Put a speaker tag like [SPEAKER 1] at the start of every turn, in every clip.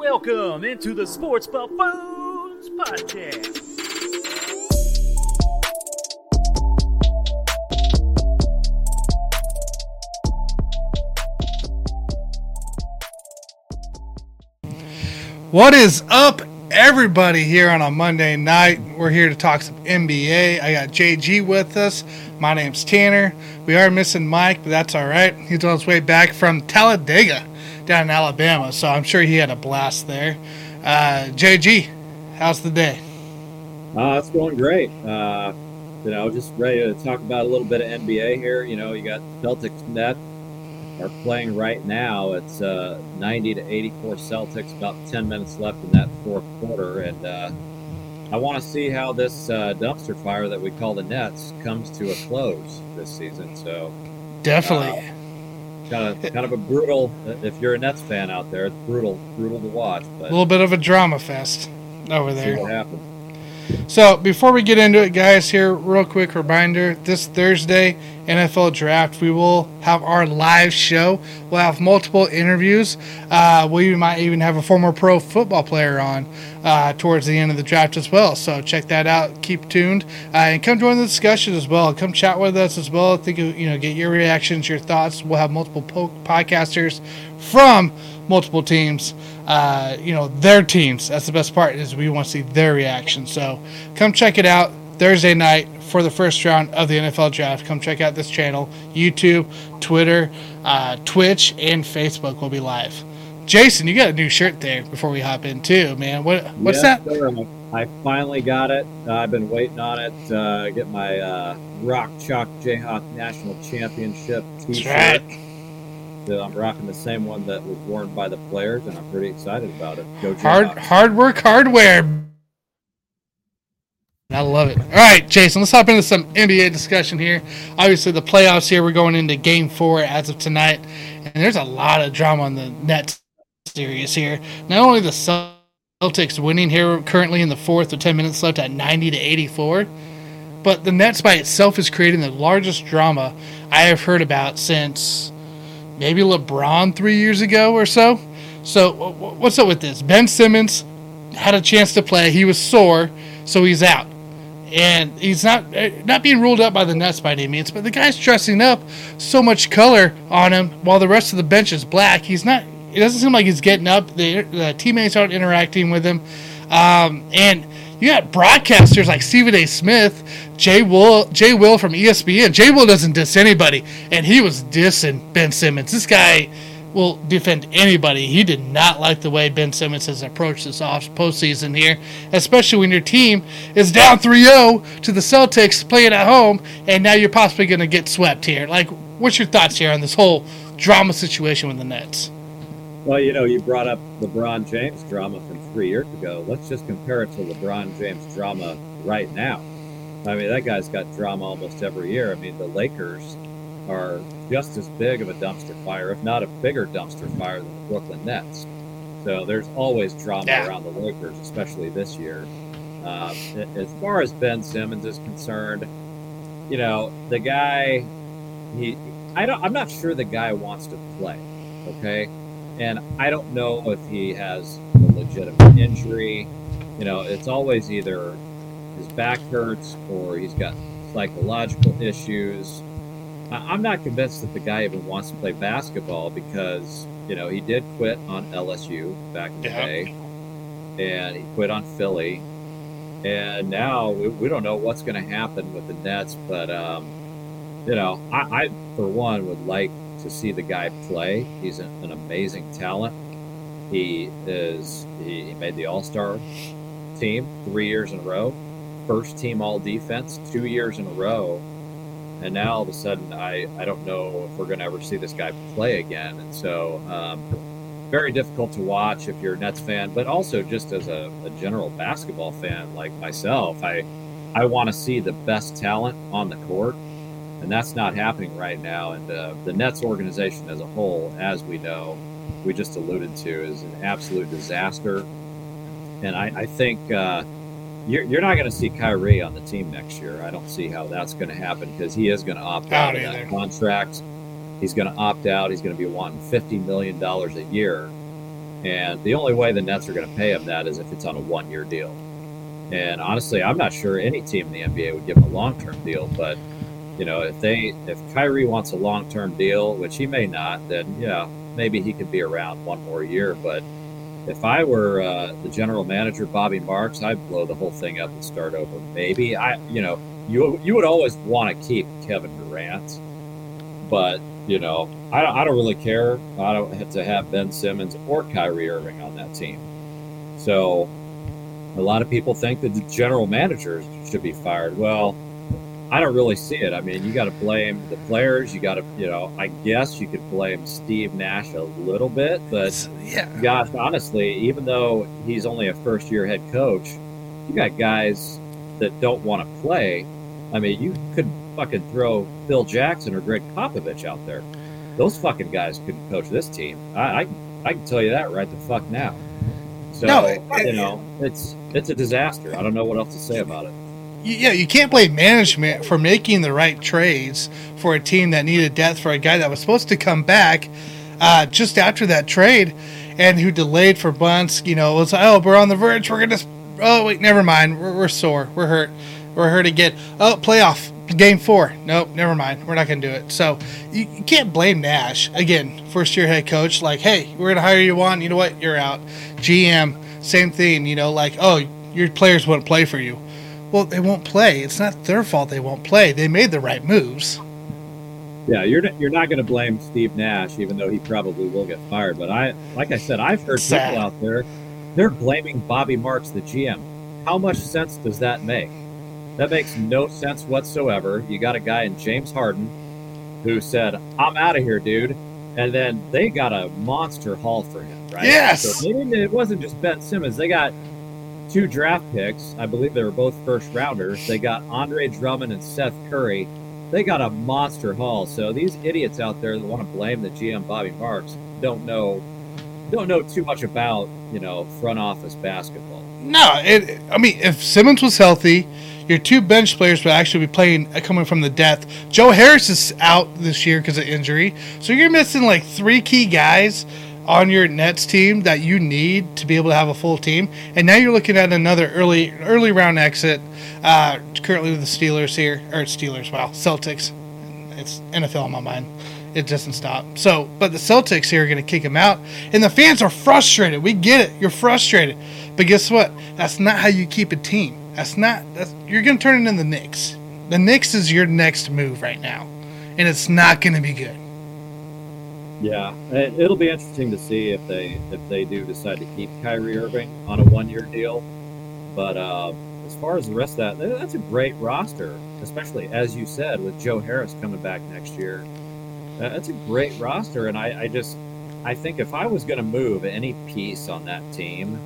[SPEAKER 1] Welcome into the Sports Buffoons Podcast.
[SPEAKER 2] What is up, everybody, here on a Monday night? We're here to talk some NBA. I got JG with us. My name's Tanner. We are missing Mike, but that's all right. He's on his way back from Talladega down in Alabama, so I'm sure he had a blast there. Uh, JG, how's the day?
[SPEAKER 3] Uh, it's going great. Uh, you know, just ready to talk about a little bit of NBA here. You know, you got Celtics net are playing right now. It's uh, 90 to 84 Celtics, about 10 minutes left in that fourth quarter. And uh, I want to see how this uh, dumpster fire that we call the Nets comes to a close this season. So,
[SPEAKER 2] Definitely.
[SPEAKER 3] Kind of, kind of a brutal. Uh, if you're a Nets fan out there, it's brutal, brutal to watch.
[SPEAKER 2] a little bit of a drama fest over
[SPEAKER 3] see
[SPEAKER 2] there.
[SPEAKER 3] what happens.
[SPEAKER 2] So before we get into it, guys, here real quick reminder: this Thursday NFL Draft, we will have our live show. We'll have multiple interviews. Uh, we might even have a former pro football player on uh, towards the end of the draft as well. So check that out. Keep tuned uh, and come join the discussion as well. Come chat with us as well. Think you know, get your reactions, your thoughts. We'll have multiple po- podcasters from multiple teams uh, you know their teams that's the best part is we want to see their reaction so come check it out thursday night for the first round of the nfl draft come check out this channel youtube twitter uh, twitch and facebook will be live jason you got a new shirt there before we hop in too man what what's
[SPEAKER 3] Yes,
[SPEAKER 2] that
[SPEAKER 3] sir. I finally got it. Uh, I've been waiting on it. Uh, get my uh, Rock Chalk Jayhawk National Championship T-shirt. I'm rocking the same one that was worn by the players, and I'm pretty excited about it. Go
[SPEAKER 2] hard hard work hardware I love it. All right, Jason, let's hop into some NBA discussion here. Obviously, the playoffs here, we're going into game four as of tonight, and there's a lot of drama on the Nets series here. Not only the Celtics winning here currently in the fourth with 10 minutes left at 90 to 84, but the Nets by itself is creating the largest drama I have heard about since maybe LeBron three years ago or so. So, wh- wh- what's up with this? Ben Simmons had a chance to play. He was sore, so he's out. And he's not uh, not being ruled out by the Nets by any means, but the guy's dressing up so much color on him while the rest of the bench is black. He's not. It doesn't seem like he's getting up. The, the teammates aren't interacting with him, um, and you got broadcasters like Stephen A. Smith, Jay Will, Jay Will from ESPN. Jay Will doesn't diss anybody, and he was dissing Ben Simmons. This guy will defend anybody. He did not like the way Ben Simmons has approached this off postseason here, especially when your team is down 3-0 to the Celtics playing at home, and now you're possibly going to get swept here. Like, what's your thoughts here on this whole drama situation with the Nets?
[SPEAKER 3] Well, you know, you brought up LeBron James drama from three years ago. Let's just compare it to LeBron James drama right now. I mean, that guy's got drama almost every year. I mean, the Lakers are just as big of a dumpster fire, if not a bigger dumpster fire than the Brooklyn Nets. So there's always drama
[SPEAKER 2] Yeah.
[SPEAKER 3] around the Lakers, especially this year. Um, a- as far as Ben Simmons is concerned, you know, the guy, he, I don't, I'm not sure the guy wants to play. Okay, and I don't know if he has a legitimate injury. You know, it's always either his back hurts or he's got psychological issues. I'm not convinced that the guy even wants to play basketball because you know he did quit on LSU back in the
[SPEAKER 2] Yeah.
[SPEAKER 3] day, and he quit on Philly, and now we, we don't know what's going to happen with the Nets. But um, you know, I, I for one would like to see the guy play. He's an, an amazing talent. He is he, made the All Star team three years in a row, first team All Defense two years in a row, and now all of a sudden I I don't know if we're going to ever see this guy play again. And so um, very difficult to watch if you're a Nets fan, but also just as a, a general basketball fan like myself, I I want to see the best talent on the court and that's not happening right now. And uh, the Nets organization as a whole, as we know, we just alluded to, is an absolute disaster. And I, I think uh, you're, you're not going to see Kyrie on the team next year. I don't see how that's going to happen because he is going to opt
[SPEAKER 2] I
[SPEAKER 3] out of that contract. He's going to opt out. He's going to be wanting fifty million dollars a year. And the only way the Nets are going to pay him that is if it's on a one year deal. And honestly, I'm not sure any team in the NBA would give him a long term deal. But, you know, if they, if Kyrie wants a long term deal, which he may not, then yeah, maybe he could be around one more year. But if I were uh, the general manager, Bobby Marks, I'd blow the whole thing up and start over. Maybe I, you know, you you would always want to keep Kevin Durant, but you know, I don't, I don't really care. I don't have to have Ben Simmons or Kyrie Irving on that team. So, a lot of people think that the general managers should be fired. Well, I don't really see it. I mean, you got to blame the players. You got to, you know, I guess you could blame Steve Nash a little bit, but
[SPEAKER 2] yeah,
[SPEAKER 3] gosh, honestly, even though he's only a first year head coach, you got guys that don't want to play. I mean, you could fucking throw Phil Jackson or Gregg Popovich out there. Those fucking guys couldn't coach this team. I, I, I can tell you that right the fuck now. So
[SPEAKER 2] No, it-
[SPEAKER 3] you know, it's it's a disaster. I don't know what else to say about it.
[SPEAKER 2] Yeah, you can't blame management for making the right trades for a team that needed depth for a guy that was supposed to come back uh, just after that trade and who delayed for months. You know, it was oh we're on the verge. We're gonna. Oh wait, never mind. We're, we're sore. We're hurt. We're hurt again. Oh playoff game four. Nope, never mind. We're not gonna do it. So you, you can't blame Nash again. First year head coach. Like hey, we're gonna hire you on. You know what? You're out. GM. Same thing. You know, like oh your players won't play for you. Well, they won't play. It's not their fault they won't play. They made the right moves.
[SPEAKER 3] Yeah, you're not- you're not going to blame Steve Nash, even though he probably will get fired. But I, like I said, I've heard
[SPEAKER 2] Sad.
[SPEAKER 3] people out there they're blaming Bobby Marks, the GM. How much sense does that make? That makes no sense whatsoever. You got a guy in James Harden who said, "I'm out of here, dude," and then they got a monster haul for him, right?
[SPEAKER 2] Yes!
[SPEAKER 3] So didn't, it wasn't just Ben Simmons. They got two draft picks. I believe they were both first rounders. They got Andre Drummond and Seth Curry. They got a monster haul. So these idiots out there that want to blame the GM Bobby Marks don't know don't know too much about you know front office basketball.
[SPEAKER 2] No, it. I mean, if Simmons was healthy, your two bench players would actually be playing uh, coming from the depth. Joe Harris is out this year because of injury, so you're missing like three key guys on your Nets team that you need to be able to have a full team. And now you're looking at another early early round exit. Uh, currently with the Steelers here, or Steelers, wow, Celtics. It's NFL on my mind. It doesn't stop. So, but the Celtics here are going to kick him out, and the fans are frustrated. We get it. You're frustrated, but guess what? That's not how you keep a team. That's not. That's you're going to turn it into the Knicks. The Knicks is your next move right now, and it's not going to be good.
[SPEAKER 3] Yeah, it- it'll be interesting to see if they if they do decide to keep Kyrie Irving on a one year deal. But uh, as far as the rest of that, that's a great roster, especially as you said with Joe Harris coming back next year. That's a great roster, and I, I just I think if I was going to move any piece on that team,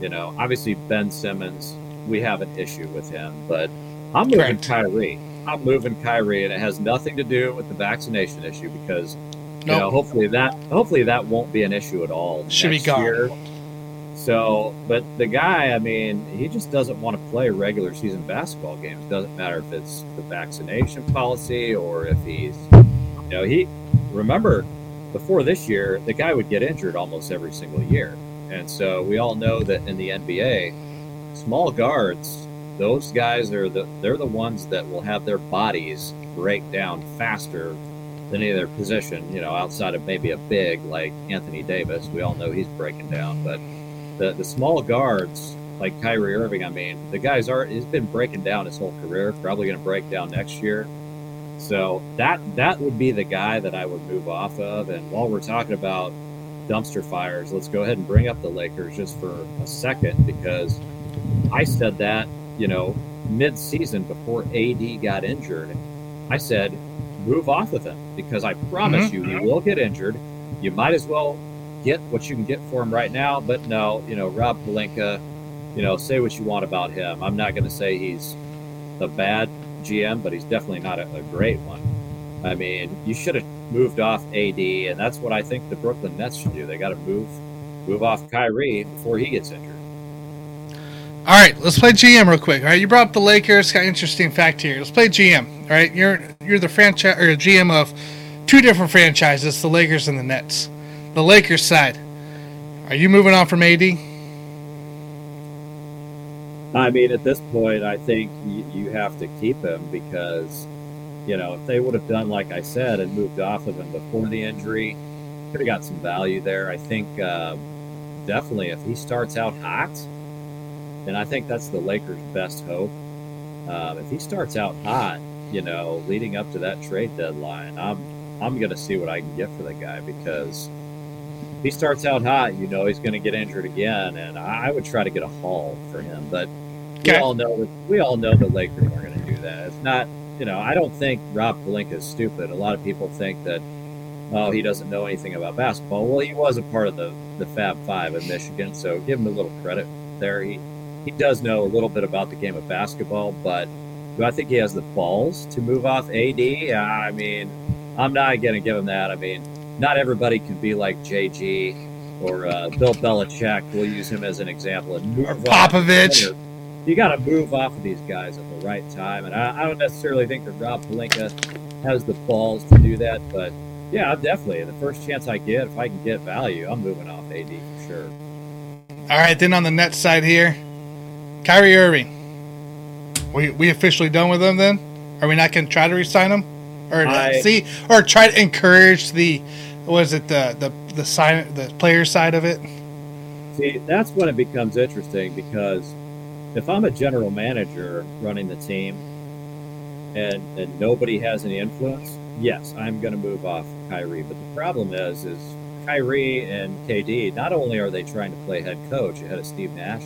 [SPEAKER 3] you know, obviously Ben Simmons, we have an issue with him, but I'm moving
[SPEAKER 2] Correct.
[SPEAKER 3] Kyrie. I'm moving Kyrie, and it has nothing to do with the vaccination issue because you know, hopefully that hopefully that won't be an issue at all.
[SPEAKER 2] Should be gone.
[SPEAKER 3] Year. So, but the guy, I mean, he just doesn't want to play regular season basketball games. Doesn't matter if it's the vaccination policy or if he's, you know, he. Remember, before this year, the guy would get injured almost every single year, and so we all know that in the NBA, small guards, those guys are the they're the ones that will have their bodies break down faster any other position, you know, outside of maybe a big like Anthony Davis. We all know he's breaking down, but the the small guards like Kyrie Irving, I mean, the guy's are he's been breaking down his whole career, probably going to break down next year. So that that would be the guy that I would move off of. And while we're talking about dumpster fires, let's go ahead and bring up the Lakers just for a second because I said that, you know, mid-season before AD got injured. I said move off of him because I promise mm-hmm. you he will get injured. You might as well get what you can get for him right now. But no, you know, Rob Pelinka, you know, say what you want about him. I'm not going to say he's a bad GM, but he's definitely not a, a great one. I mean, you should have moved off AD, and that's what I think the Brooklyn Nets should do. They got to move move off Kyrie before he gets injured.
[SPEAKER 2] All right, let's play GM real quick. All right, you brought up the Lakers. Got an interesting fact here. Let's play GM. All right, you're you're the franchise or GM of two different franchises, the Lakers and the Nets. The Lakers side. Are you moving on from AD?
[SPEAKER 3] I mean, at this point, I think you, you have to keep him because, you know, if they would have done like I said and moved off of him before the injury, could have got some value there. I think uh, definitely if he starts out hot, and I think that's the Lakers' best hope. Um, if he starts out hot, you know, leading up to that trade deadline, I'm I'm going to see what I can get for the guy because if he starts out hot, you know, he's going to get injured again, and I would try to get a haul for him. But we all know that we all know the Lakers are going to do that. It's not, you know, I don't think Rob Pelinka is stupid. A lot of people think that oh, he doesn't know anything about basketball. Well, he was a part of the the Fab Five in Michigan, so give him a little credit there. He he does know a little bit about the game of basketball, but do I think he has the balls to move off AD? I mean, I'm not going to give him that. I mean, not everybody can be like JG or uh, Bill Belichick. We'll use him as an example. And move
[SPEAKER 2] Popovich.
[SPEAKER 3] You got to move off of these guys at the right time, and I, I don't necessarily think that Rob Pelinka has the balls to do that, but yeah, definitely. The first chance I get, if I can get value, I'm moving off AD for sure.
[SPEAKER 2] All right, then on the net side here, Kyrie Irving. We we officially done with him then? Are we not going to try to resign him, or I, see, or try to encourage the was it the the the sign the player side of it?
[SPEAKER 3] See, that's when it becomes interesting because if I'm a general manager running the team and and nobody has any influence, yes, I'm going to move off Kyrie. But the problem is, is Kyrie and KD. Not only are they trying to play head coach ahead of Steve Nash,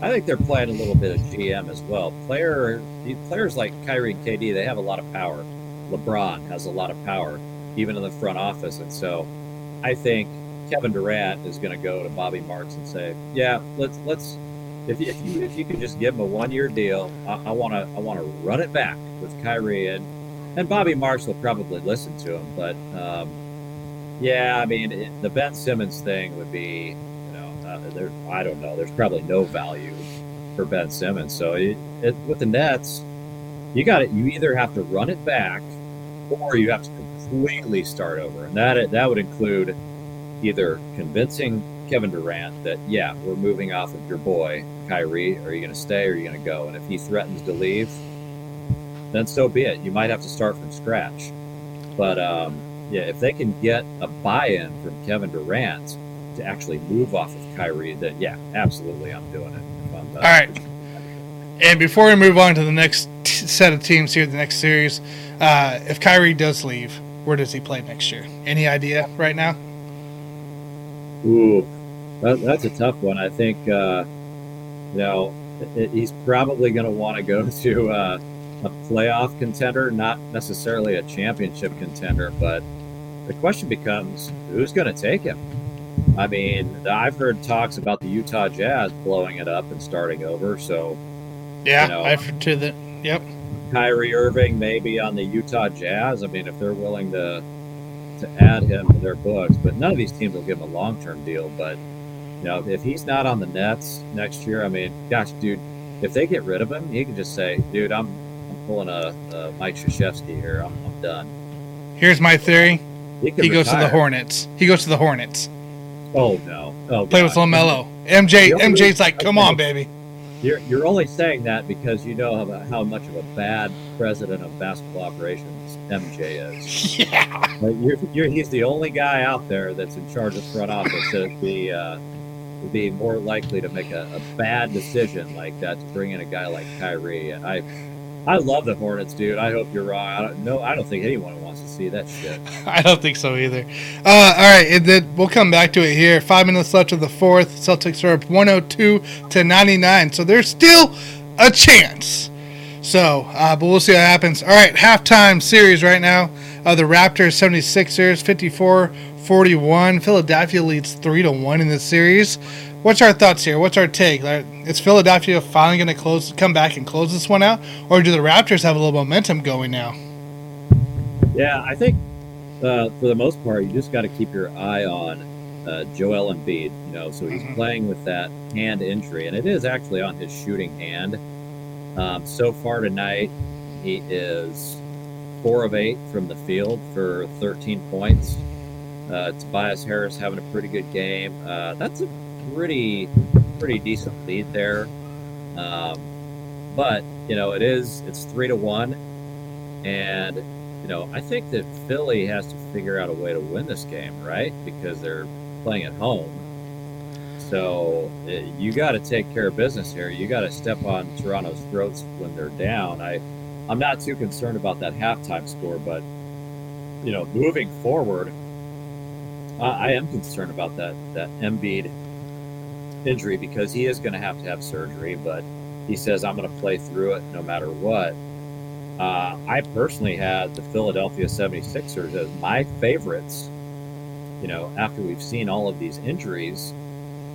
[SPEAKER 3] I think they're playing a little bit of GM as well. Player players like Kyrie and KD, they have a lot of power. LeBron has a lot of power, even in the front office, and so I think Kevin Durant is going to go to Bobby Marks and say, "Yeah, let's let's if you if you, if you could just give him a one year deal, I want to I want to run it back with Kyrie and and Bobby Marks will probably listen to him, but um, yeah, I mean it, the Ben Simmons thing would be, uh, there I don't know. There's probably no value for Ben Simmons. So it, it, with the Nets, you got it. You either have to run it back, or you have to completely start over, and that that would include either convincing Kevin Durant that yeah, we're moving off of your boy Kyrie. Are you going to stay or are you going to go? And if he threatens to leave, then so be it. You might have to start from scratch. But um, yeah, if they can get a buy-in from Kevin Durant to actually move off of Kyrie, then yeah, absolutely, I'm doing it. I'm,
[SPEAKER 2] All right. And before we move on to the next t- set of teams here, the next series, uh, if Kyrie does leave, where does he play next year? Any idea right now?
[SPEAKER 3] Ooh, that, that's a tough one. I think, uh, you know, it, he's probably going to want to go to uh, a playoff contender, not necessarily a championship contender. But the question becomes, who's going to take him? I mean, I've heard talks about the Utah Jazz blowing it up and starting over. So,
[SPEAKER 2] yeah, you know, I've heard to the yep.
[SPEAKER 3] Kyrie Irving maybe on the Utah Jazz. I mean, if they're willing to to add him to their books, but none of these teams will give him a long term deal. But you know, if he's not on the Nets next year, I mean, gosh, dude, if they get rid of him, he can just say, dude, I'm I'm pulling a, a Mike Krzyzewski here. I'm, I'm done.
[SPEAKER 2] Here's my theory. He, he goes to the Hornets. He goes to the Hornets.
[SPEAKER 3] Oh no! Oh,
[SPEAKER 2] Play God. with Lamelo. MJ. MJ's like, come on, baby.
[SPEAKER 3] You're, you're only saying that because you know how, how much of a bad president of basketball operations MJ is.
[SPEAKER 2] Yeah.
[SPEAKER 3] You're, you're, he's the only guy out there that's in charge of front office that would be uh, would be more likely to make a, a, bad decision like that to bring in a guy like Kyrie. And I I love the Hornets, dude. I hope you're wrong. I don't no, I don't think anyone wants to see that shit.
[SPEAKER 2] I don't think so either. Uh, all right, and then we'll come back to it here. Five minutes left of the fourth. Celtics are up 102 to 99, so there's still a chance. So, uh, but we'll see what happens. All right, halftime series right now. Uh, the Raptors 76ers 54 41. Philadelphia leads 3 to 1 in this series. What's our thoughts here? What's our take? Is Philadelphia finally going to close, come back and close this one out, or do the Raptors have a little momentum going now?
[SPEAKER 3] Yeah, I think uh, for the most part, you just got to keep your eye on uh, Joel Embiid. You know, so he's mm-hmm. playing with that hand injury, and it is actually on his shooting hand. Um, so far tonight, he is four of eight from the field for 13 points. Uh, Tobias Harris having a pretty good game. Uh, that's a pretty pretty decent lead there. Um, but you know, it is it's three to one, and you know, I think that Philly has to figure out a way to win this game, right? Because they're playing at home. So it, you got to take care of business here. You got to step on Toronto's throats when they're down. I, I'm not too concerned about that halftime score, but you know, moving forward, I, I am concerned about that that Embiid injury because he is going to have to have surgery. But he says I'm going to play through it no matter what. Uh, I personally had the Philadelphia 76ers as my favorites. You know, after we've seen all of these injuries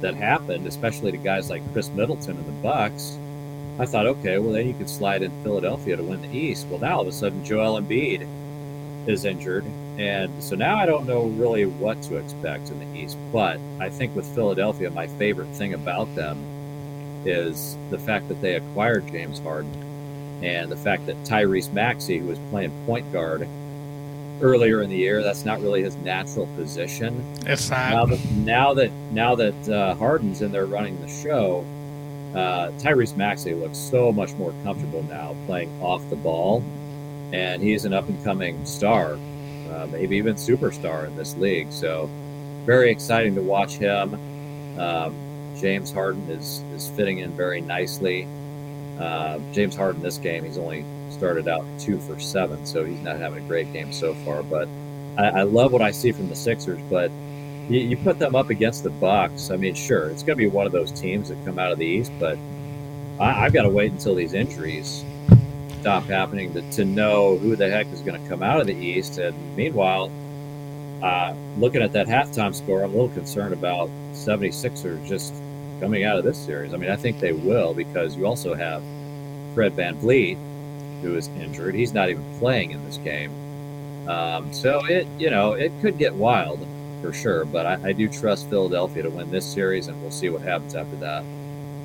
[SPEAKER 3] that happened, especially to guys like Khris Middleton and the Bucks, I thought, okay, well then you could slide in Philadelphia to win the East. Well, now all of a sudden Joel Embiid is injured, and so now I don't know really what to expect in the East. But I think with Philadelphia, my favorite thing about them is the fact that they acquired James Harden and the fact that Tyrese Maxey, who was playing point guard earlier in the year, that's not really his natural position.
[SPEAKER 2] It's not.
[SPEAKER 3] Now that now that now that uh, Harden's in there running the show, uh, Tyrese Maxey looks so much more comfortable now playing off the ball, and he's an up and coming star, uh, maybe even superstar in this league. So very exciting to watch him. Um, James Harden is is fitting in very nicely. Uh, James Harden this game, he's only started out two for seven, so he's not having a great game so far. But I, I love what I see from the Sixers. But you, you, put them up against the Bucks. I mean, sure, it's going to be one of those teams that come out of the East, but I, have got to wait until these injuries stop happening to, to know who the heck is going to come out of the East. And meanwhile, uh, looking at that halftime score, I'm a little concerned about 76ers just coming out of this series. I mean, I think they will because you also have Fred VanVleet, who is injured. He's not even playing in this game. Um, so it, you know, it could get wild for sure. But I, I, do trust Philadelphia to win this series, and we'll see what happens after that.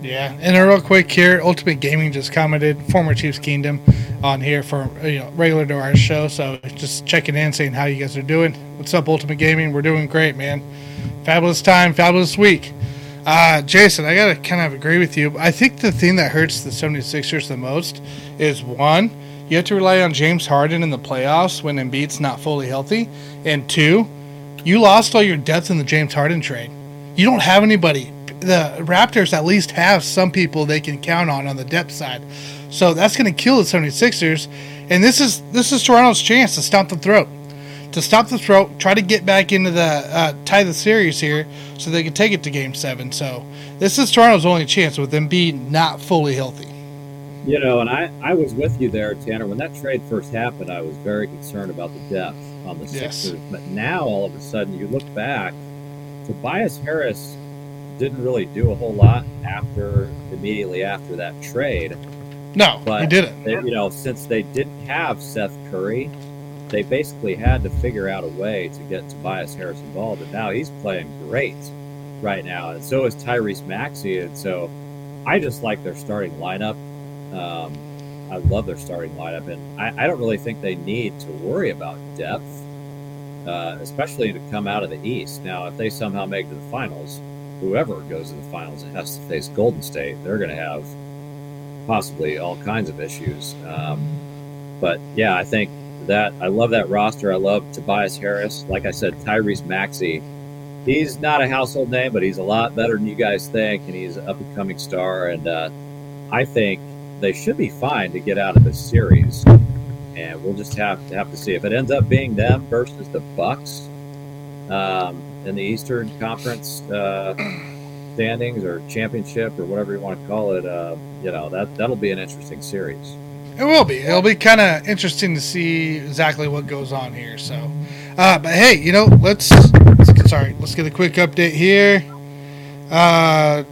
[SPEAKER 2] Yeah, and real quick here, Ultimate Gaming just commented, former Chiefs Kingdom, on here for you know regular to our show. So just checking in, saying how you guys are doing. What's up, Ultimate Gaming? We're doing great, man. Fabulous time, fabulous week. Uh, Jason, I got to kind of agree with you. I think the thing that hurts the 76ers the most is one, you have to rely on James Harden in the playoffs when Embiid's not fully healthy. And two, you lost all your depth in the James Harden trade. You don't have anybody. The Raptors at least have some people they can count on on the depth side. So that's going to kill the 76ers. And this is this is Toronto's chance to stomp the throat to stop the throat, try to get back into the uh, tie the series here, so they can take it to Game Seven. So this is Toronto's only chance with them being not fully healthy.
[SPEAKER 3] You know, and I I was with you there, Tanner. When that trade first happened, I was very concerned about the depth on the yes. Sixers. But now all of a sudden, you look back, Tobias Harris didn't really do a whole lot after immediately after that trade.
[SPEAKER 2] No, but he didn't.
[SPEAKER 3] They, you know, since they didn't have Seth Curry, they basically had to figure out a way to get Tobias Harris involved, and now he's playing great right now, and so is Tyrese Maxey, and so I just like their starting lineup. Um, I love their starting lineup, and I, I, don't really think they need to worry about depth, uh, especially to come out of the East. Now, if they somehow make it to the finals, whoever goes to the finals and has to face Golden State, they're going to have possibly all kinds of issues. Um, but yeah, I think that. I love that roster. I love Tobias Harris. Like I said, Tyrese Maxey. He's not a household name, but he's a lot better than you guys think, and he's an up and coming star. And uh, I think they should be fine to get out of this series. And we'll just have to have to see if it ends up being them versus the Bucks um, in the Eastern Conference uh, standings or championship or whatever you want to call it. Uh, you know that that'll be an interesting series.
[SPEAKER 2] It will be. It'll be kind of interesting to see exactly what goes on here. So, uh, but hey, you know, let's, let's sorry, let's get a quick update here. Uh,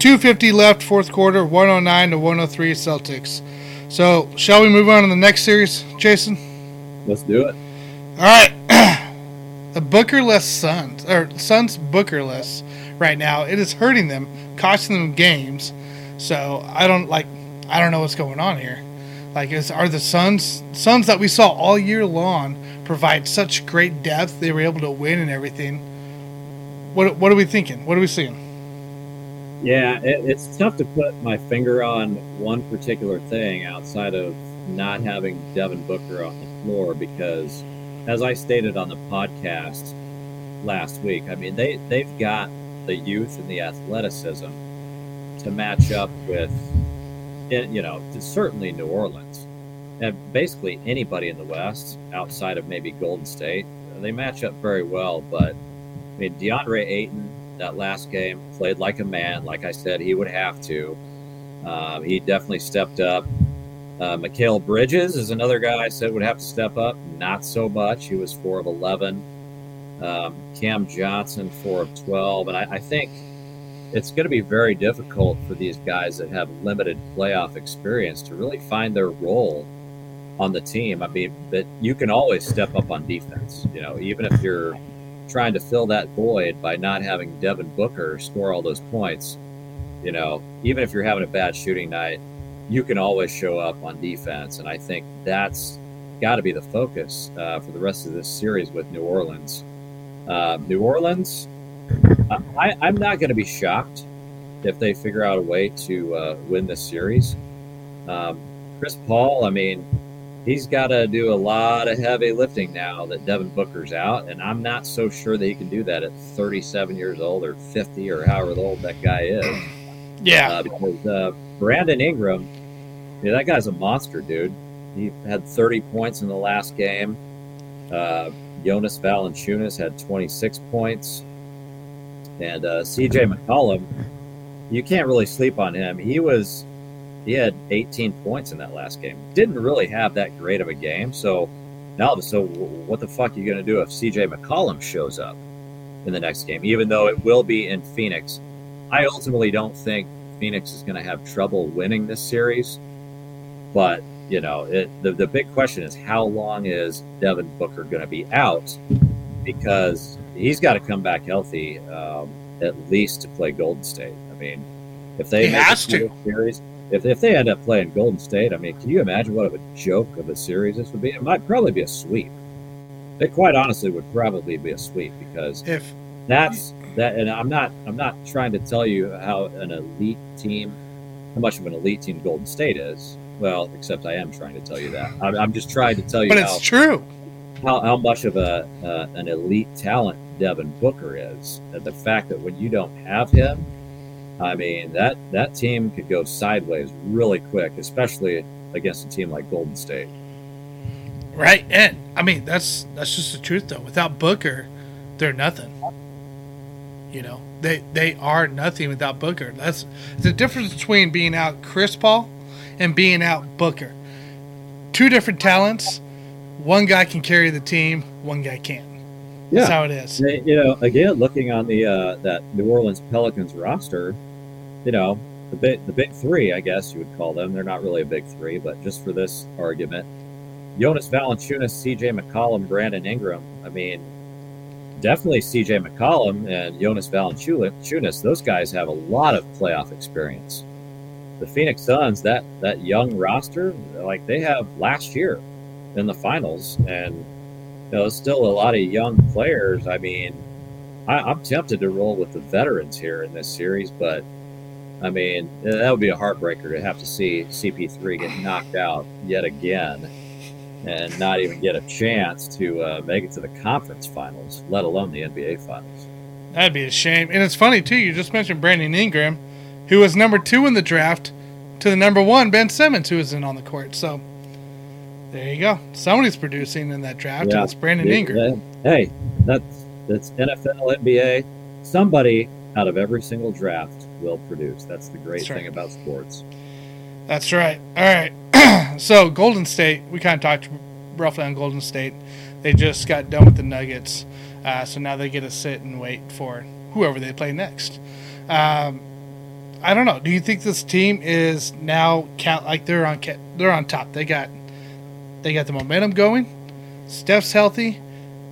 [SPEAKER 2] 250 left, fourth quarter, 109 to 103 Celtics. So, shall we move on to the next series, Jason?
[SPEAKER 3] Let's do it.
[SPEAKER 2] All right. The Bookerless Suns, or Suns Bookerless right now, it is hurting them, costing them games. So, I don't like, I don't know what's going on here. Like, is are the Suns Suns that we saw all year long provide such great depth. They were able to win and everything. What what are we thinking? What are we seeing?
[SPEAKER 3] Yeah, it, it's tough to put my finger on one particular thing outside of not having Devin Booker on the floor because, as I stated on the podcast last week, I mean they they've got the youth and the athleticism to match up with, you know, certainly New Orleans and basically anybody in the West outside of maybe Golden State. They match up very well, but I mean DeAndre Ayton that last game played like a man. Like I said, he would have to. Um, he definitely stepped up. Uh, Mikal Bridges is another guy I said would have to step up. Not so much. He was four of eleven. Um, Cam Johnson four of twelve, and I, I think it's going to be very difficult for these guys that have limited playoff experience to really find their role on the team. I mean, but you can always step up on defense. You know, even if you're trying to fill that void by not having Devin Booker score all those points, you know, even if you're having a bad shooting night, you can always show up on defense. And I think that's got to be the focus uh, for the rest of this series with New Orleans. Uh, New Orleans, I, am not going to be shocked if they figure out a way to uh, win this series. Um, Chris Paul, I mean, he's got to do a lot of heavy lifting now that Devin Booker's out, and I'm not so sure that he can do that at 37 years old or 50 or however old that guy is.
[SPEAKER 2] Yeah,
[SPEAKER 3] uh, because uh, Brandon Ingram, yeah, that guy's a monster, dude. He had 30 points in the last game. Uh, Jonas Valanciunas had 26 points, and uh, C.J. McCollum. You can't really sleep on him. He was he had 18 points in that last game. Didn't really have that great of a game. So now, so what the fuck are you going to do if CJ McCollum shows up in the next game, even though it will be in Phoenix? I ultimately don't think Phoenix is going to have trouble winning this series. But, you know, it, the, the big question is how long is Devin Booker going to be out? Because he's got to come back healthy um, at least to play Golden State. I mean, if they
[SPEAKER 2] he has to.
[SPEAKER 3] series, if, if they end up playing Golden State, I mean, can you imagine what of a joke of a series this would be? It might probably be a sweep. It quite honestly would probably be a sweep because
[SPEAKER 2] if
[SPEAKER 3] that's that, and I'm not I'm not trying to tell you how an elite team, how much of an elite team Golden State is. Well, except I am trying to tell you that. I'm, I'm just trying to tell you.
[SPEAKER 2] But it's
[SPEAKER 3] how,
[SPEAKER 2] true.
[SPEAKER 3] How, how much of a uh, an elite talent Devin Booker is, and the fact that when you don't have him, I mean that that team could go sideways really quick, especially against a team like Golden State.
[SPEAKER 2] Right, and I mean that's that's just the truth though. Without Booker, they're nothing. You know, they they are nothing without Booker. That's the difference between being out Chris Paul and being out Booker. Two different talents. One guy can carry the team. One guy can't. That's how it is.
[SPEAKER 3] You know, again, looking on the uh, that New Orleans Pelicans roster, you know, the big the big three, I guess you would call them. They're not really a big three, but just for this argument, Jonas Valanciunas, C.J. McCollum, Brandon Ingram. I mean, definitely C.J. McCollum and Jonas Valanciunas. Those guys have a lot of playoff experience. The Phoenix Suns, that that young roster, like they have last year in the finals, and you know, still a lot of young players. I mean, I, I'm tempted to roll with the veterans here in this series, but I mean, that would be a heartbreaker to have to see CP3 get knocked out yet again and not even get a chance to uh, make it to the conference finals, let alone the NBA finals.
[SPEAKER 2] That'd be a shame. And it's funny, too, you just mentioned Brandon Ingram, who was number two in the draft, to the number one, Ben Simmons, who was in on the court. So there you go. Somebody's producing in that draft, yeah. and it's Brandon Ingram.
[SPEAKER 3] Hey, that's, that's NFL, NBA. Somebody out of every single draft will produce. That's the great That's thing right. about sports.
[SPEAKER 2] That's right. All right. so Golden State, we kind of talked roughly on Golden State. They just got done with the Nuggets, uh, so now they get to sit and wait for whoever they play next. Um, I don't know. Do you think this team is now like they're on they're on top? They got they got the momentum going. Steph's healthy.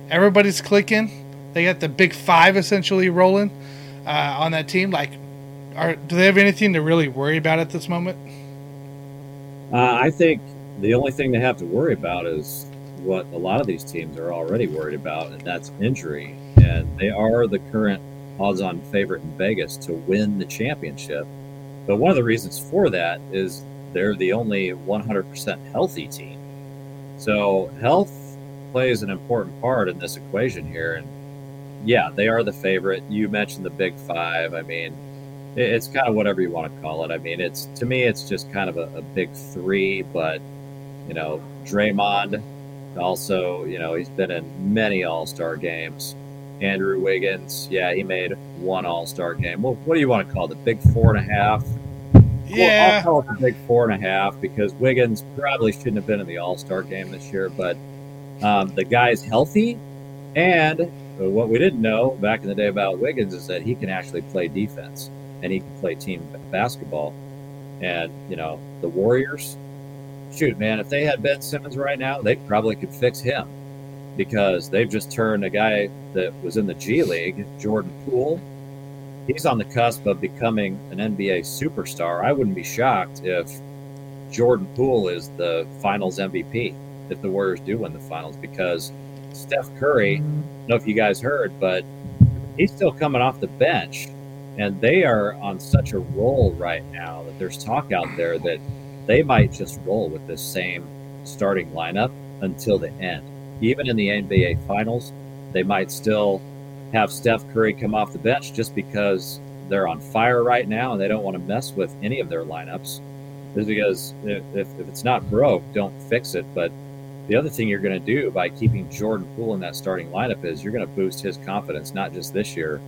[SPEAKER 2] Everybody's clicking. They got the big five essentially rolling uh, on that team. Like are do they have anything to really worry about at this moment?
[SPEAKER 3] Uh, I think the only thing they have to worry about is what a lot of these teams are already worried about, and that's injury. And they are the current odds on favorite in Vegas to win the championship. But one of the reasons for that is they're the only 100% healthy team. So health plays an important part in this equation here. And yeah, they are the favorite. You mentioned the Big Five. I mean, it's kind of whatever you want to call it. I mean, it's to me, it's just kind of a, a big three. But you know, Draymond, also, you know, he's been in many All Star games. Andrew Wiggins, yeah, he made one All Star game. Well, what do you want to call it? The big four and a half?
[SPEAKER 2] Yeah.
[SPEAKER 3] Well, I'll call it the big four and a half because Wiggins probably shouldn't have been in the All Star game this year, but um, the guy's healthy. And what we didn't know back in the day about Wiggins is that he can actually play defense and he can play team basketball. And, you know, the Warriors, shoot, man, if they had Ben Simmons right now, they probably could fix him because they've just turned a guy that was in the G League, Jordan Poole. He's on the cusp of becoming an NBA superstar. I wouldn't be shocked if Jordan Poole is the finals MVP if the Warriors do win the finals because Steph Curry, I don't know if you guys heard, but he's still coming off the bench. And they are on such a roll right now that there's talk out there that they might just roll with this same starting lineup until the end. Even in the NBA Finals, they might still have Steph Curry come off the bench just because they're on fire right now and they don't want to mess with any of their lineups. Just because if, if it's not broke, don't fix it. But the other thing you're going to do by keeping Jordan Poole in that starting lineup is you're going to boost his confidence, not just this year,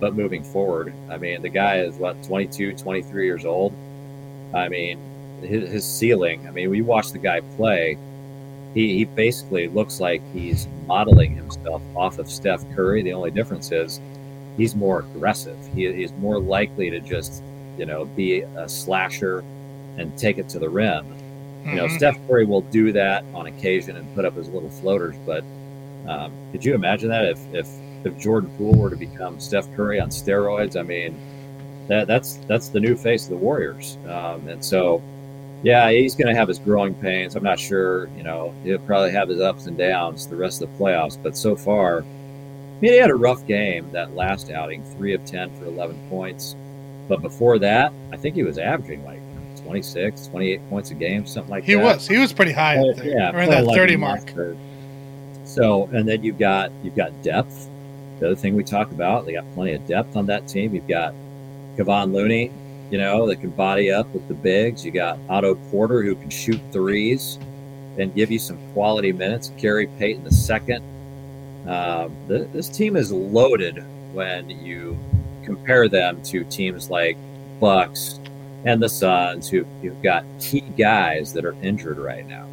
[SPEAKER 3] but moving forward. I mean, the guy is what, 22, 23 years old. I mean, his, his ceiling, I mean, we watch the guy play. He, he basically looks like he's modeling himself off of Steph Curry. The only difference is he's more aggressive. He, he's more likely to just, you know, be a slasher and take it to the rim. You know,
[SPEAKER 2] Mhm.
[SPEAKER 3] Steph Curry will do that on occasion and put up his little floaters, but um, could you imagine that if, if if Jordan Poole were to become Steph Curry on steroids? I mean, that that's that's the new face of the Warriors, um, and so yeah, he's going to have his growing pains. I'm not sure, you know, he'll probably have his ups and downs the rest of the playoffs, but so far, I mean, he had a rough game that last outing, three of ten for 11 points, but before that, I think he was averaging like 26, 28 points a game, something like
[SPEAKER 2] He
[SPEAKER 3] that.
[SPEAKER 2] He was. He was pretty high there.
[SPEAKER 3] Yeah,
[SPEAKER 2] around that 30 mark.
[SPEAKER 3] So, and then you've got you've got depth. The other thing we talk about, they got plenty of depth on that team. You've got Kevon Looney, you know, that can body up with the bigs. You got Otto Porter who can shoot threes and give you some quality minutes. Gary Payton the second. Um, th- this team is loaded when you compare them to teams like Bucks and the Suns, who you've got key guys that are injured right now.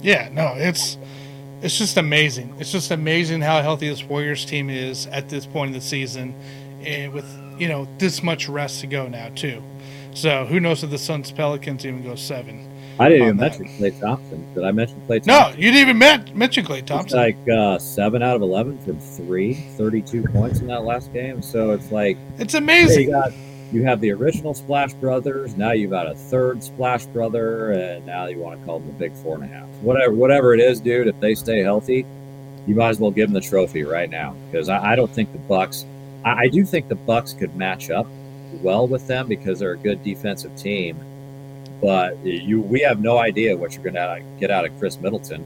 [SPEAKER 2] Yeah, no, it's it's just amazing. It's just amazing how healthy this Warriors team is at this point in the season, and with you know this much rest to go now too. So who knows if the Suns Pelicans even go seven?
[SPEAKER 3] I didn't even
[SPEAKER 2] that.
[SPEAKER 3] mention Klay Thompson. Did I mention
[SPEAKER 2] Klay
[SPEAKER 3] Thompson?
[SPEAKER 2] No, you didn't even men- mention Klay
[SPEAKER 3] It's
[SPEAKER 2] Thompson.
[SPEAKER 3] like uh, 7 out of 11 from three, 32 points in that last game. So it's like,
[SPEAKER 2] It's amazing.
[SPEAKER 3] you got you have the original Splash Brothers. Now you've got a third Splash Brother, and now you want to call them the Big Four and a half. Whatever, whatever it is, dude. If they stay healthy, you might as well give them the trophy right now because I, I don't think the Bucks. I, I do think the Bucks could match up well with them because they're a good defensive team. But you, we have no idea what you're going to get out of Khris Middleton.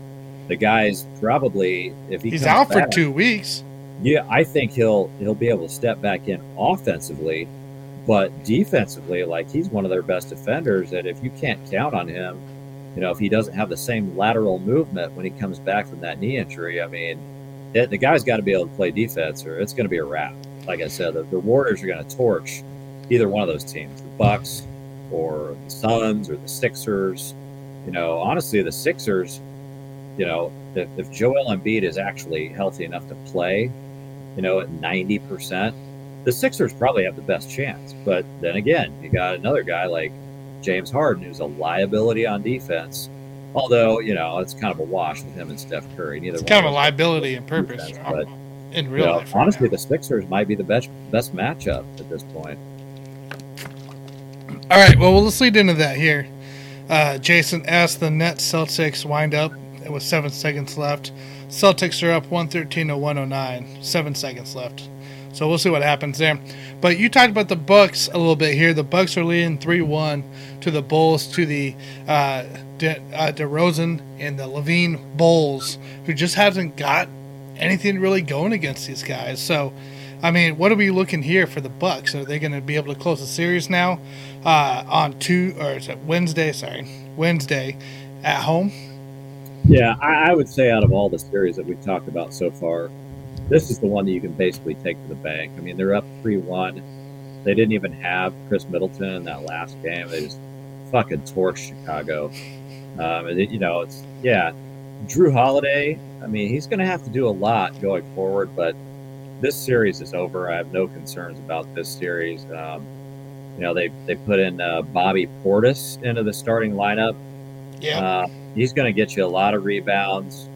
[SPEAKER 3] The guy's probably if he
[SPEAKER 2] He's out for two weeks.
[SPEAKER 3] yeah, I think he'll he'll be able to step back in offensively, but defensively, like he's one of their best defenders. And if you can't count on him, you know, if he doesn't have the same lateral movement when he comes back from that knee injury, I mean, the, the guy's got to be able to play defense, or it's going to be a wrap. Like I said, the, the Warriors are going to torch either one of those teams, the Bucks or the Suns or the Sixers. You know, honestly, the Sixers, you know, if, if Joel Embiid is actually healthy enough to play, you know, at 90%, the Sixers probably have the best chance. But then again, you got another guy like James Harden who's a liability on defense. Although, you know, it's kind of a wash with him and Steph Curry. Neither
[SPEAKER 2] It's
[SPEAKER 3] one
[SPEAKER 2] kind of a liability and purpose
[SPEAKER 3] defense, but,
[SPEAKER 2] in real
[SPEAKER 3] know,
[SPEAKER 2] life. right
[SPEAKER 3] honestly,
[SPEAKER 2] now.
[SPEAKER 3] the Sixers might be the best best matchup at this point.
[SPEAKER 2] All right, well, let's lead into that here. Uh, Jason, as the Nets Celtics wind up with seven seconds left. Celtics are up 113 to 109, seven seconds left. So we'll see what happens there. But you talked about the Bucks a little bit here. The Bucks are leading 3-1 to the Bulls, to the uh, De, uh, DeRozan and the LaVine Bulls, who just hasn't got anything really going against these guys. So, I mean, what are we looking here for the Bucks? Are they going to be able to close the series now uh, on two or is it Wednesday? Sorry, Wednesday at home.
[SPEAKER 3] Yeah, I, I would say out of all the series that we've talked about so far, this is the one that you can basically take to the bank. I mean, they're up three one. They didn't even have Khris Middleton in that last game. They just fucking torched Chicago. Um, it, you know, it's yeah, Jrue Holiday. I mean, he's going to have to do a lot going forward, but this series is over. I have no concerns about this series. Um, you know, they they put in uh, Bobby Portis into the starting lineup.
[SPEAKER 2] Yeah,
[SPEAKER 3] Uh, he's going to get you a lot of rebounds.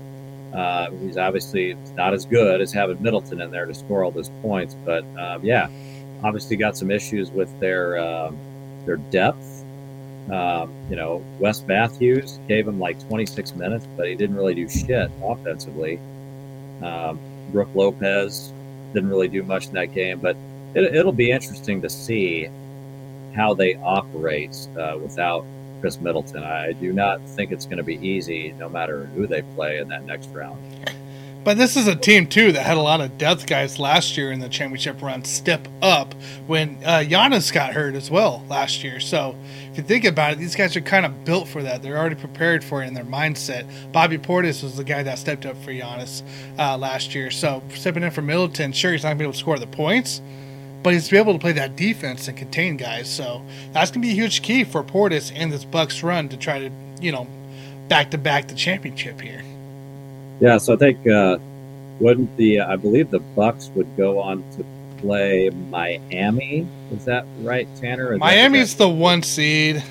[SPEAKER 3] Uh, he's obviously not as good as having Middleton in there to score all those points, but um, yeah, obviously got some issues with their um, their depth. Um, you know, Wes Matthews gave him like 26 minutes, but he didn't really do shit offensively. Um, Brook Lopez didn't really do much in that game, but it, it'll be interesting to see how they operate uh, without Khris Middleton. I do not think it's going to be easy, no matter who they play in that next round.
[SPEAKER 2] But this is a team too that had a lot of depth guys last year in the championship run step up when uh, Giannis got hurt as well last year. So if you think about it, these guys are kind of built for that. They're already prepared for it in their mindset. Bobby Portis was the guy that stepped up for Giannis uh, last year. So stepping in for Middleton, sure he's not going to be able to score the points, but he's be able to play that defense and contain guys. So that's going to be a huge key for Portis and this Bucks run to try to you know back to back the championship here.
[SPEAKER 3] Yeah, so I think uh, wouldn't the I believe the Bucks would go on to play Miami. Is that right, Tanner? Is
[SPEAKER 2] Miami's the one seed.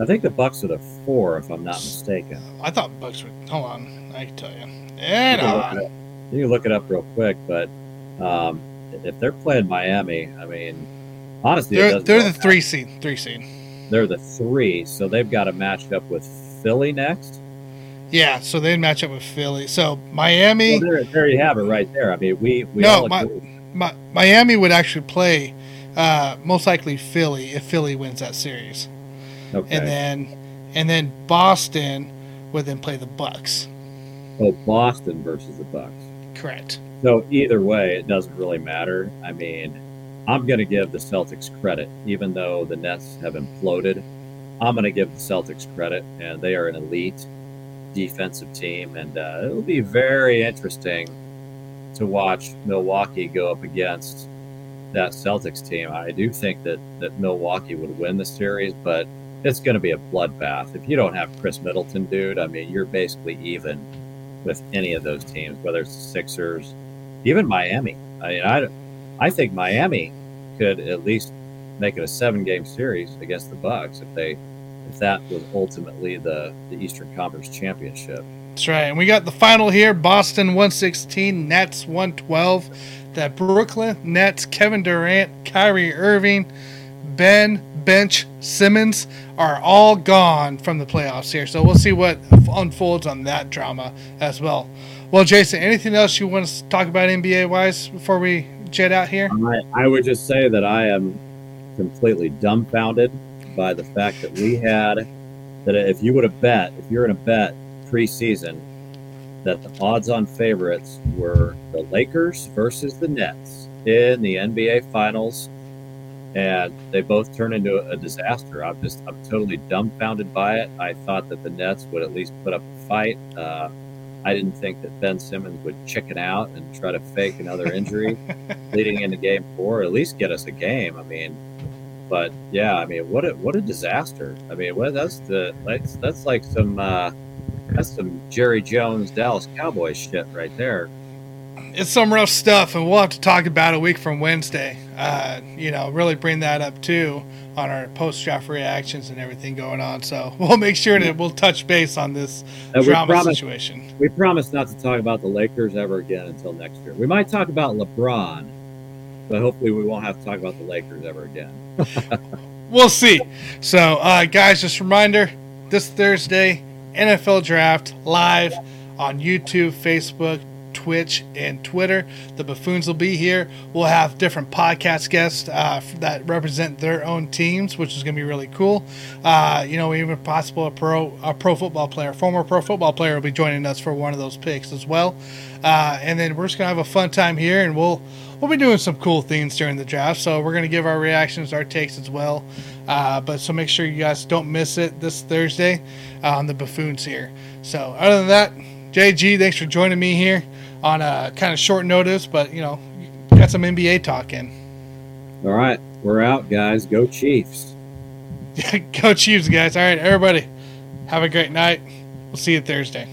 [SPEAKER 3] I think the Bucks are the four, if I'm not mistaken.
[SPEAKER 2] I thought Bucks were. Hold on, I can tell you.
[SPEAKER 3] You can, look
[SPEAKER 2] on.
[SPEAKER 3] it up, you can look it up real quick, but um, if they're playing Miami, I mean, honestly,
[SPEAKER 2] They're they're the three seed. Three seed.
[SPEAKER 3] They're the three, so they've got to match up with Philly next.
[SPEAKER 2] Yeah, so they'd match up with Philly. So Miami,
[SPEAKER 3] Well, there, there you have it right there. I mean, we, we
[SPEAKER 2] No, my-
[SPEAKER 3] agree.
[SPEAKER 2] Miami would actually play uh, most likely Philly if Philly wins that series,
[SPEAKER 3] okay.
[SPEAKER 2] and then and then Boston would then play the Bucks.
[SPEAKER 3] oh, Boston versus the Bucks.
[SPEAKER 2] Correct.
[SPEAKER 3] So either way, it doesn't really matter. I mean, I'm going to give the Celtics credit, even though the Nets have imploded. I'm going to give the Celtics credit, and they are an elite defensive team, and uh, it'll be very interesting to watch Milwaukee go up against that Celtics team. I do think that that Milwaukee would win the series, but it's going to be a bloodbath. If you don't have Khris Middleton, dude, I mean, you're basically even with any of those teams, whether it's the Sixers, even Miami. I mean, I, I think Miami could at least make it a seven-game series against the Bucks if they if that was ultimately the the Eastern Conference championship.
[SPEAKER 2] That's right. And we got the final here: Boston 116, Nets 112. That Brooklyn Nets, Kevin Durant, Kyrie Irving, Ben Bench Simmons are all gone from the playoffs here. So we'll see what unfolds on that drama as well. Well, Jason, anything else you want to talk about NBA wise before we jet out here?
[SPEAKER 3] I, I would just say that I am completely dumbfounded by the fact that we had that if you would have bet, if you're in a bet preseason, that the odds-on favorites were the Lakers versus the Nets in the NBA Finals, and they both turned into a disaster. I'm just I'm totally dumbfounded by it. I thought that the Nets would at least put up a fight. Uh, I didn't think that Ben Simmons would chicken out and try to fake another injury leading into Game Four. or At least get us a game. I mean, but yeah, I mean, what a what a disaster. I mean, what that's the that's that's like some uh, that's some Jerry Jones Dallas Cowboys shit right there.
[SPEAKER 2] It's some rough stuff, and we'll have to talk about it a week from Wednesday. Uh, you know, really bring that up too on our post draft reactions and everything going on. So we'll make sure that we'll touch base on this drama
[SPEAKER 3] promise
[SPEAKER 2] situation.
[SPEAKER 3] we promise not to talk about the Lakers ever again until next year. We might talk about LeBron, but hopefully we won't have to talk about the Lakers ever again.
[SPEAKER 2] We'll see. So, uh, guys, just a reminder this Thursday, NFL draft live on YouTube, Facebook, Twitch, and Twitter. The buffoons will be here. We'll have different podcast guests uh, that represent their own teams, which is going to be really cool. Uh, you know, even possible a pro a pro football player, former pro football player, will be joining us for one of those picks as well. Uh, and then we're just gonna have a fun time here, and we'll we'll be doing some cool things during the draft. So we're gonna give our reactions, our takes as well. Uh, but so make sure you guys don't miss it this Thursday uh, on the buffoons here. So other than that, JG, thanks for joining me here on a kind of short notice, but you know, got some NBA talking.
[SPEAKER 3] All right, we're out, guys. Go Chiefs.
[SPEAKER 2] Go Chiefs, guys. All right, everybody, have a great night. We'll see you Thursday.